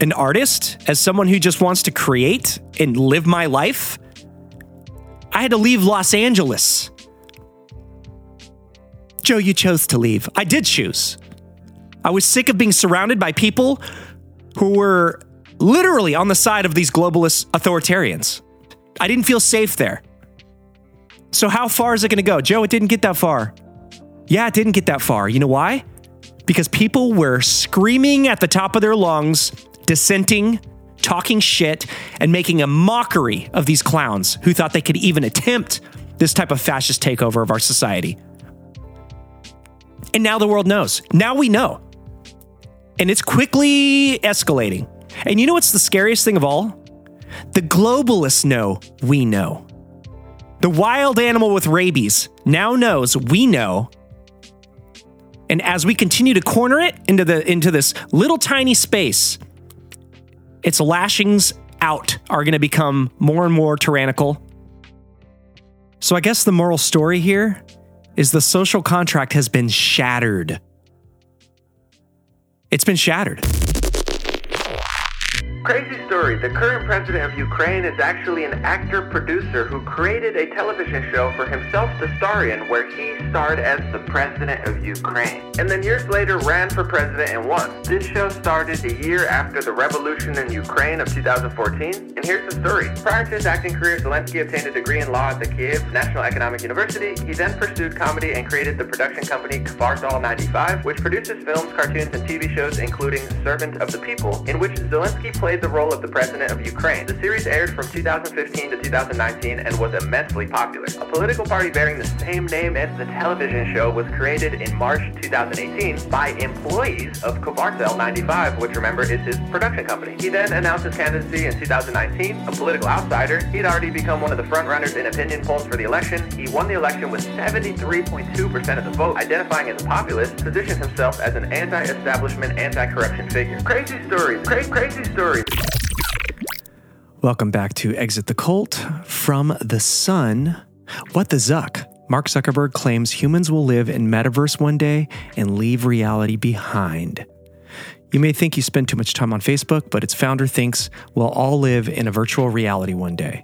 an artist, as someone who just wants to create and live my life. I had to leave Los Angeles. Joe, you chose to leave. I did choose. I was sick of being surrounded by people who were literally on the side of these globalist authoritarians. I didn't feel safe there. So, how far is it going to go? Joe, it didn't get that far. Yeah, it didn't get that far. You know why? Because people were screaming at the top of their lungs, dissenting, talking shit, and making a mockery of these clowns who thought they could even attempt this type of fascist takeover of our society. And now the world knows. Now we know. And it's quickly escalating. And you know what's the scariest thing of all? The globalists know we know. The wild animal with rabies now knows we know. And as we continue to corner it into the into this little tiny space, its lashings out are going to become more and more tyrannical. So I guess the moral story here is the social contract has been shattered. It's been shattered. Crazy story. The current president of Ukraine is actually an actor-producer who created a television show for himself to star in where he starred as the president of Ukraine. And then years later ran for president and won. This show started a year after the revolution in Ukraine of 2014. And here's the story. Prior to his acting career, Zelensky obtained a degree in law at the Kiev National Economic University. He then pursued comedy and created the production company Kvartal 95, which produces films, cartoons, and TV shows including Servant of the People, in which Zelensky played the role of the president of Ukraine. The series aired from 2015 to 2019 and was immensely popular. A political party bearing the same name as the television show was created in March 2018 by employees of Kvartal 95, which remember is his production company. He then announced his candidacy in 2019. A political outsider, he'd already become one of the frontrunners in opinion polls for the election. He won the election with 73.2% of the vote, identifying as a populist, positioned himself as an anti-establishment, anti-corruption figure. Crazy stories, cra- crazy stories. Welcome back to Exit the Cult from the Sun. What the Zuck? Mark Zuckerberg claims humans will live in metaverse one day and leave reality behind. You may think you spend too much time on Facebook, but its founder thinks we'll all live in a virtual reality one day.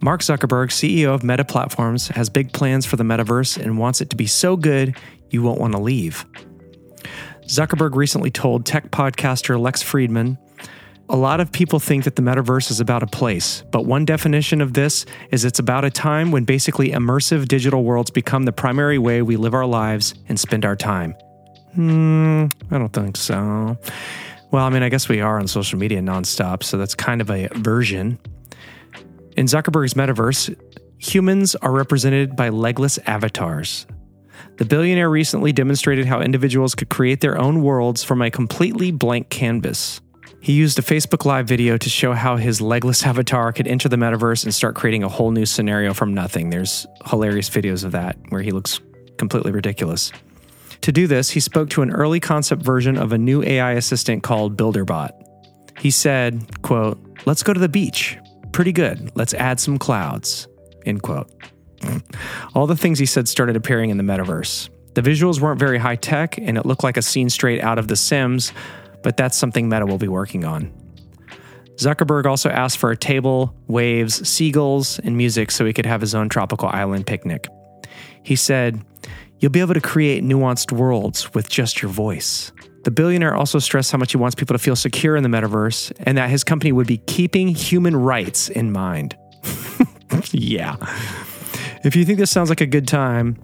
Mark Zuckerberg, CEO of Meta Platforms, has big plans for the metaverse and wants it to be so good you won't want to leave. Zuckerberg recently told tech podcaster Lex Fridman a lot of people think that the metaverse is about a place, but one definition of this is it's about a time when basically immersive digital worlds become the primary way we live our lives and spend our time. Hmm, I don't think so. Well, I mean, I guess we are on social media nonstop, so that's kind of a version. In Zuckerberg's metaverse, humans are represented by legless avatars. The billionaire recently demonstrated how individuals could create their own worlds from a completely blank canvas. He used a Facebook Live video to show how his legless avatar could enter the metaverse and start creating a whole new scenario from nothing. There's hilarious videos of that where he looks completely ridiculous. To do this, he spoke to an early concept version of a new AI assistant called BuilderBot. He said, quote, "Let's go to the beach. Pretty good. Let's add some clouds." End quote. All the things he said started appearing in the metaverse. The visuals weren't very high tech and it looked like a scene straight out of The Sims, but that's something Meta will be working on. Zuckerberg also asked for a table, waves, seagulls, and music so he could have his own tropical island picnic. He said, You'll be able to create nuanced worlds with just your voice. The billionaire also stressed how much he wants people to feel secure in the metaverse and that his company would be keeping human rights in mind. yeah. If you think this sounds like a good time,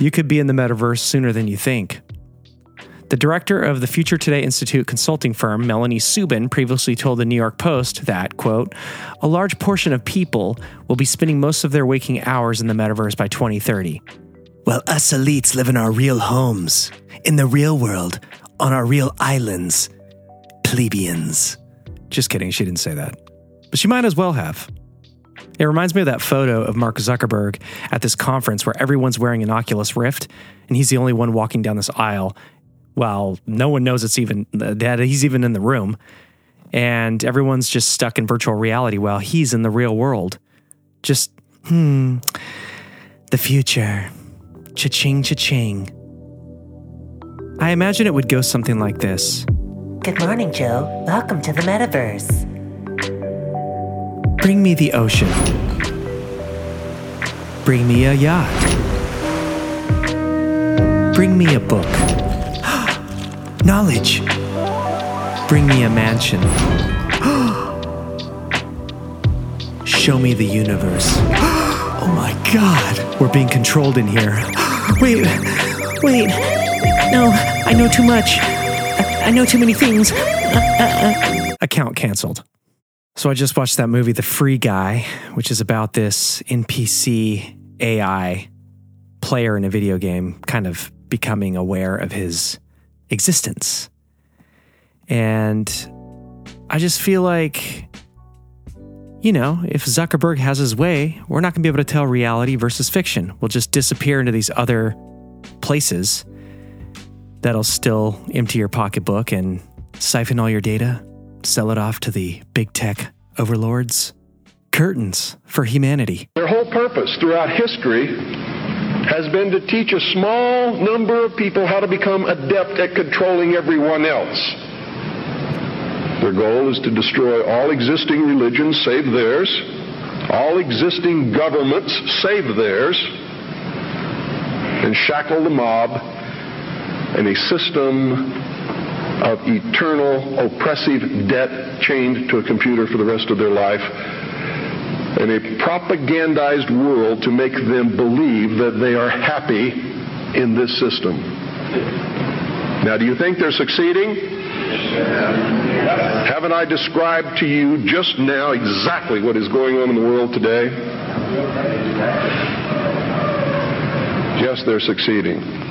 you could be in the metaverse sooner than you think. The director of the Future Today Institute consulting firm, Melanie Subin, previously told the New York Post that, quote, a large portion of people will be spending most of their waking hours in the metaverse by 2030. While us elites live in our real homes, in the real world, on our real islands, plebeians. Just kidding, she didn't say that. But she might as well have. It reminds me of that photo of Mark Zuckerberg at this conference where everyone's wearing an Oculus Rift and he's the only one walking down this aisle while no one knows it's even that he's even in the room and everyone's just stuck in virtual reality while he's in the real world. Just hmm the future. Cha-ching cha-ching. I imagine it would go something like this. Good morning, Joe. Welcome to the metaverse. Bring me the ocean. Bring me a yacht. Bring me a book. Knowledge. Bring me a mansion. Show me the universe. Oh my god, we're being controlled in here. Wait, wait. No, I know too much. I, I know too many things. Uh, uh, uh. Account canceled. So I just watched that movie, The Free Guy, which is about this NPC AI player in a video game kind of becoming aware of his existence. And I just feel like, you know, if Zuckerberg has his way, we're not going to be able to tell reality versus fiction. We'll just disappear into these other places that'll still empty your pocketbook and siphon all your data, sell it off to the big tech overlords. Curtains for humanity. Their whole purpose throughout history has been to teach a small number of people how to become adept at controlling everyone else. Their goal is to destroy all existing religions save theirs, all existing governments save theirs, and shackle the mob in a system of eternal oppressive debt chained to a computer for the rest of their life. In a propagandized world to make them believe that they are happy in this system. Now, do you think they're succeeding? Haven't I described to you just now exactly what is going on in the world today? Yes, they're succeeding.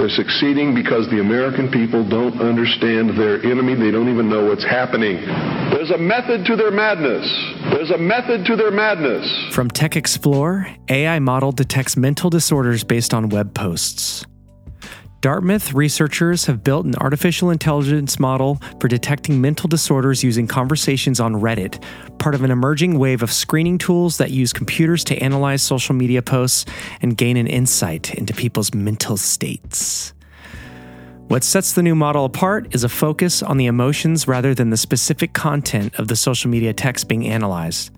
They're succeeding because the American people don't understand their enemy. They don't even know what's happening. There's a method to their madness. There's a method to their madness. From Tech Xplore, AI model detects mental disorders based on web posts. Dartmouth researchers have built an artificial intelligence model for detecting mental disorders using conversations on Reddit, part of an emerging wave of screening tools that use computers to analyze social media posts and gain an insight into people's mental states. What sets the new model apart is a focus on the emotions rather than the specific content of the social media text being analyzed.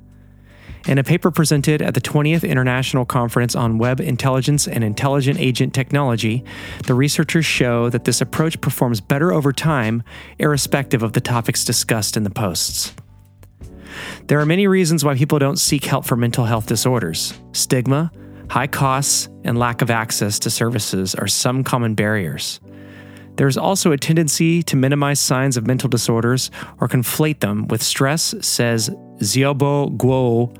In a paper presented at the 20th International Conference on Web Intelligence and Intelligent Agent Technology, the researchers show that this approach performs better over time, irrespective of the topics discussed in the posts. There are many reasons why people don't seek help for mental health disorders. Stigma, high costs, and lack of access to services are some common barriers. There is also a tendency to minimize signs of mental disorders or conflate them with stress, says Xiaobo Guo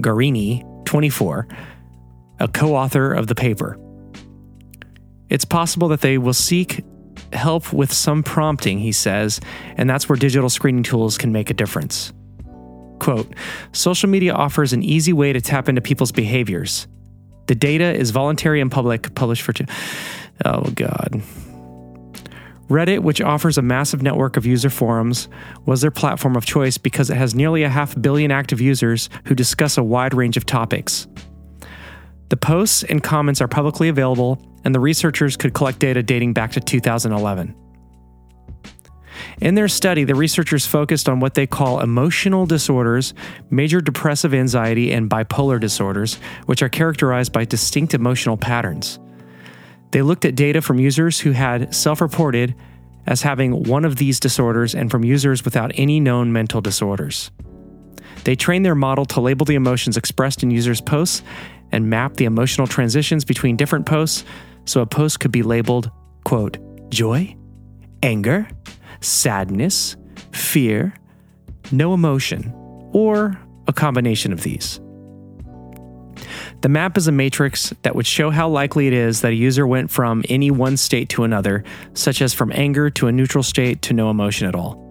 Guarini, 24, a co author of the paper. It's possible that they will seek help with some prompting, he says, and that's where digital screening tools can make a difference. Quote Social media offers an easy way to tap into people's behaviors. The data is voluntary and public, published for. T- oh, God. Reddit, which offers a massive network of user forums, was their platform of choice because it has nearly a half billion active users who discuss a wide range of topics. The posts and comments are publicly available, and the researchers could collect data dating back to 2011. In their study, the researchers focused on what they call emotional disorders, major depressive anxiety, and bipolar disorders, which are characterized by distinct emotional patterns. They looked at data from users who had self reported as having one of these disorders and from users without any known mental disorders. They trained their model to label the emotions expressed in users' posts and map the emotional transitions between different posts so a post could be labeled, quote, joy, anger, sadness, fear, no emotion, or a combination of these. The map is a matrix that would show how likely it is that a user went from any one state to another, such as from anger to a neutral state to no emotion at all.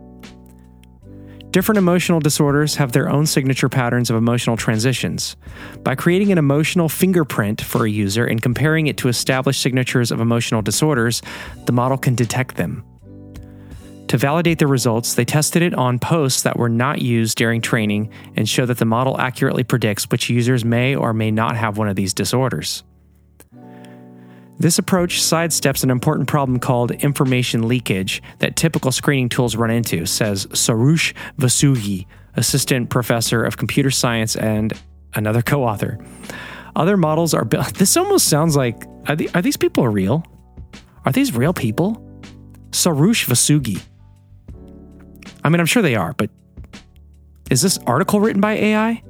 Different emotional disorders have their own signature patterns of emotional transitions. By creating an emotional fingerprint for a user and comparing it to established signatures of emotional disorders, the model can detect them. To validate the results, they tested it on posts that were not used during training and show that the model accurately predicts which users may or may not have one of these disorders. This approach sidesteps an important problem called information leakage that typical screening tools run into, says Soroush Vosoughi, assistant professor of computer science and another co author. Other models are built. This almost sounds like are, the, are these people real? Are these real people? Soroush Vosoughi. I mean, I'm sure they are, but is this article written by AI?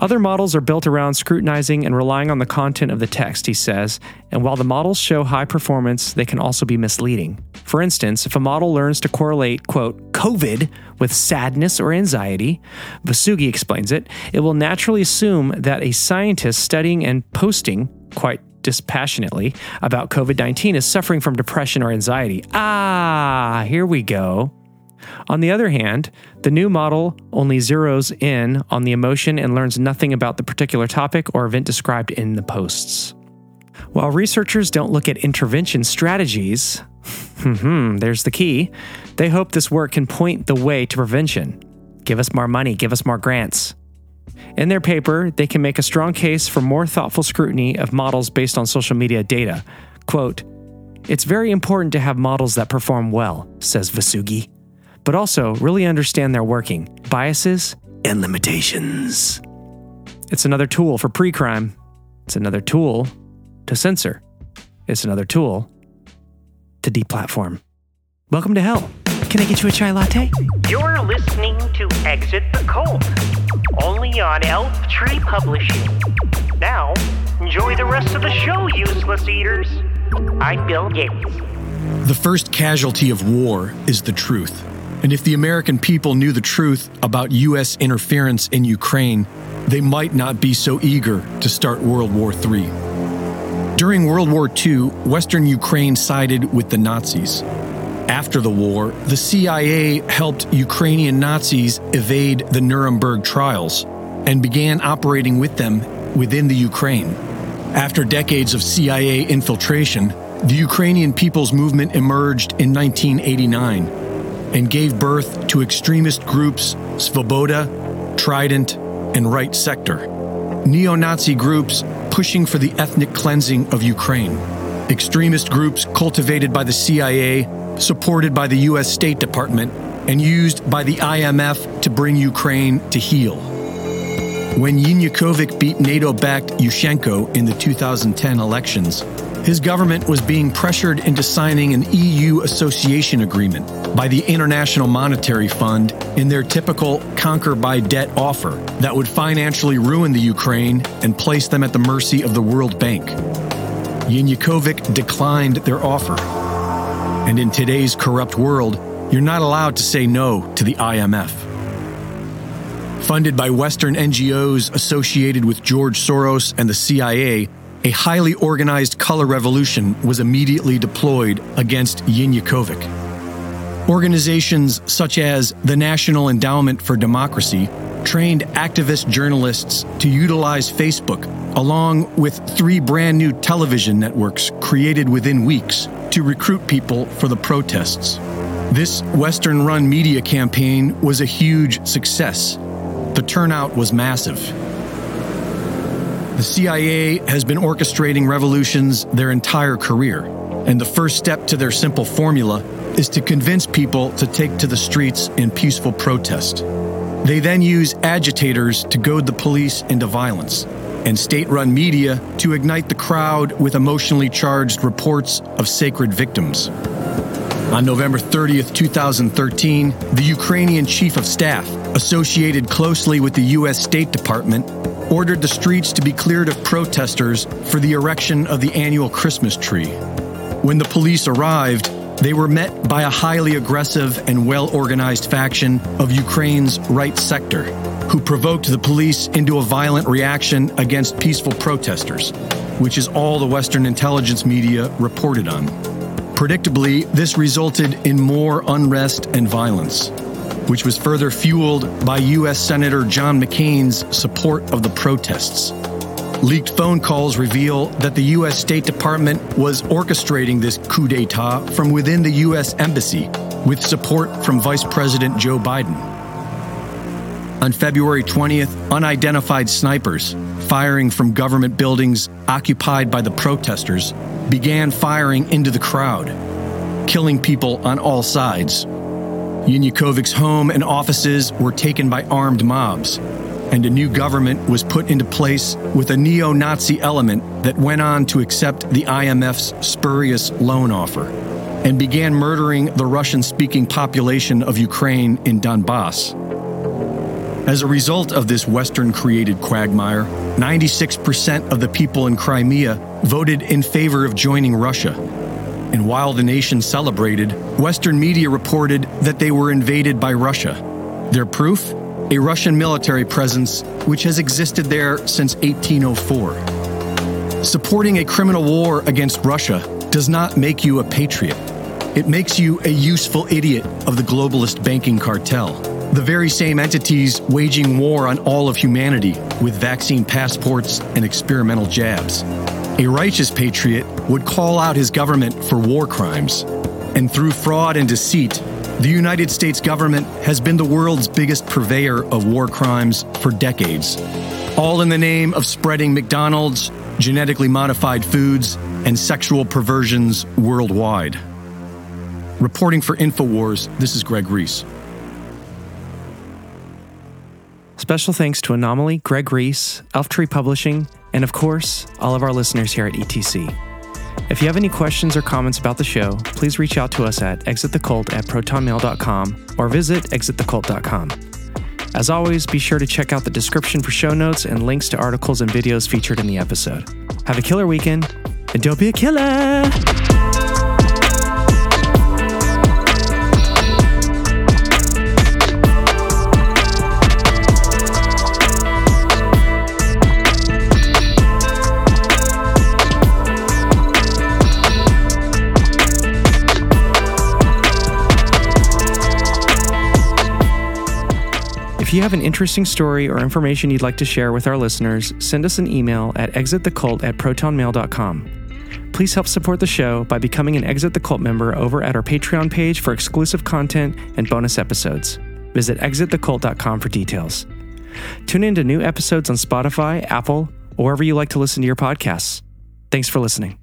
Other models are built around scrutinizing and relying on the content of the text, he says, and while the models show high performance, they can also be misleading. For instance, if a model learns to correlate, quote, COVID with sadness or anxiety, Vosoughi explains it, it will naturally assume that a scientist studying and posting, quite dispassionately about COVID 19 is suffering from depression or anxiety. Ah, here we go. On the other hand, the new model only zeroes in on the emotion and learns nothing about the particular topic or event described in the posts. While researchers don't look at intervention strategies, there's the key, they hope this work can point the way to prevention. Give us more money, give us more grants. In their paper, they can make a strong case for more thoughtful scrutiny of models based on social media data. Quote, It's very important to have models that perform well, says Vosoughi, but also really understand their working, biases, and limitations. It's another tool for pre crime. It's another tool to censor. It's another tool to deplatform. Welcome to hell. Can I get you a chai latte? You're listening to Exit the Cult, only on Elf Tree Publishing. Now, enjoy the rest of the show, useless eaters. I'm Bill Gates. The first casualty of war is the truth. And if the American people knew the truth about U.S. interference in Ukraine, they might not be so eager to start World War III. During World War II, Western Ukraine sided with the Nazis. After the war, the CIA helped Ukrainian Nazis evade the Nuremberg trials and began operating with them within the Ukraine. After decades of CIA infiltration, the Ukrainian People's Movement emerged in 1989 and gave birth to extremist groups Svoboda, Trident, and Right Sector. Neo Nazi groups pushing for the ethnic cleansing of Ukraine. Extremist groups cultivated by the CIA, supported by the U.S. State Department, and used by the IMF to bring Ukraine to heel. When Yanukovych beat NATO backed Yushchenko in the 2010 elections, his government was being pressured into signing an EU association agreement by the International Monetary Fund in their typical conquer by debt offer that would financially ruin the Ukraine and place them at the mercy of the World Bank. Yanukovych declined their offer. And in today's corrupt world, you're not allowed to say no to the IMF. Funded by Western NGOs associated with George Soros and the CIA, a highly organized color revolution was immediately deployed against Yanukovych. Organizations such as the National Endowment for Democracy trained activist journalists to utilize Facebook, along with three brand new television networks created within weeks to recruit people for the protests. This Western run media campaign was a huge success. The turnout was massive. The CIA has been orchestrating revolutions their entire career, and the first step to their simple formula is to convince people to take to the streets in peaceful protest. They then use agitators to goad the police into violence, and state run media to ignite the crowd with emotionally charged reports of sacred victims. On November 30th, 2013, the Ukrainian chief of staff, associated closely with the U.S. State Department, ordered the streets to be cleared of protesters for the erection of the annual Christmas tree. When the police arrived, they were met by a highly aggressive and well organized faction of Ukraine's right sector, who provoked the police into a violent reaction against peaceful protesters, which is all the Western intelligence media reported on. Predictably, this resulted in more unrest and violence, which was further fueled by U.S. Senator John McCain's support of the protests. Leaked phone calls reveal that the U.S. State Department was orchestrating this coup d'etat from within the U.S. Embassy with support from Vice President Joe Biden. On February 20th, unidentified snipers, firing from government buildings occupied by the protesters, began firing into the crowd, killing people on all sides. Yanukovych's home and offices were taken by armed mobs, and a new government was put into place with a neo Nazi element that went on to accept the IMF's spurious loan offer and began murdering the Russian speaking population of Ukraine in Donbass. As a result of this Western created quagmire, 96% of the people in Crimea voted in favor of joining Russia. And while the nation celebrated, Western media reported that they were invaded by Russia. Their proof? A Russian military presence which has existed there since 1804. Supporting a criminal war against Russia does not make you a patriot. It makes you a useful idiot of the globalist banking cartel. The very same entities waging war on all of humanity with vaccine passports and experimental jabs. A righteous patriot would call out his government for war crimes. And through fraud and deceit, the United States government has been the world's biggest purveyor of war crimes for decades. All in the name of spreading McDonald's, genetically modified foods, and sexual perversions worldwide. Reporting for InfoWars, this is Greg Reese. Special thanks to Anomaly, Greg Reese, Elf Tree Publishing, and of course, all of our listeners here at ETC. If you have any questions or comments about the show, please reach out to us at exitthecult at protonmail.com or visit exitthecult.com. As always, be sure to check out the description for show notes and links to articles and videos featured in the episode. Have a killer weekend, and don't be a killer! You have an interesting story or information you'd like to share with our listeners, send us an email at exitthecult at protonmail.com. Please help support the show by becoming an Exit the Cult member over at our Patreon page for exclusive content and bonus episodes. Visit exitthecult.com for details. Tune in to new episodes on Spotify, Apple, or wherever you like to listen to your podcasts. Thanks for listening.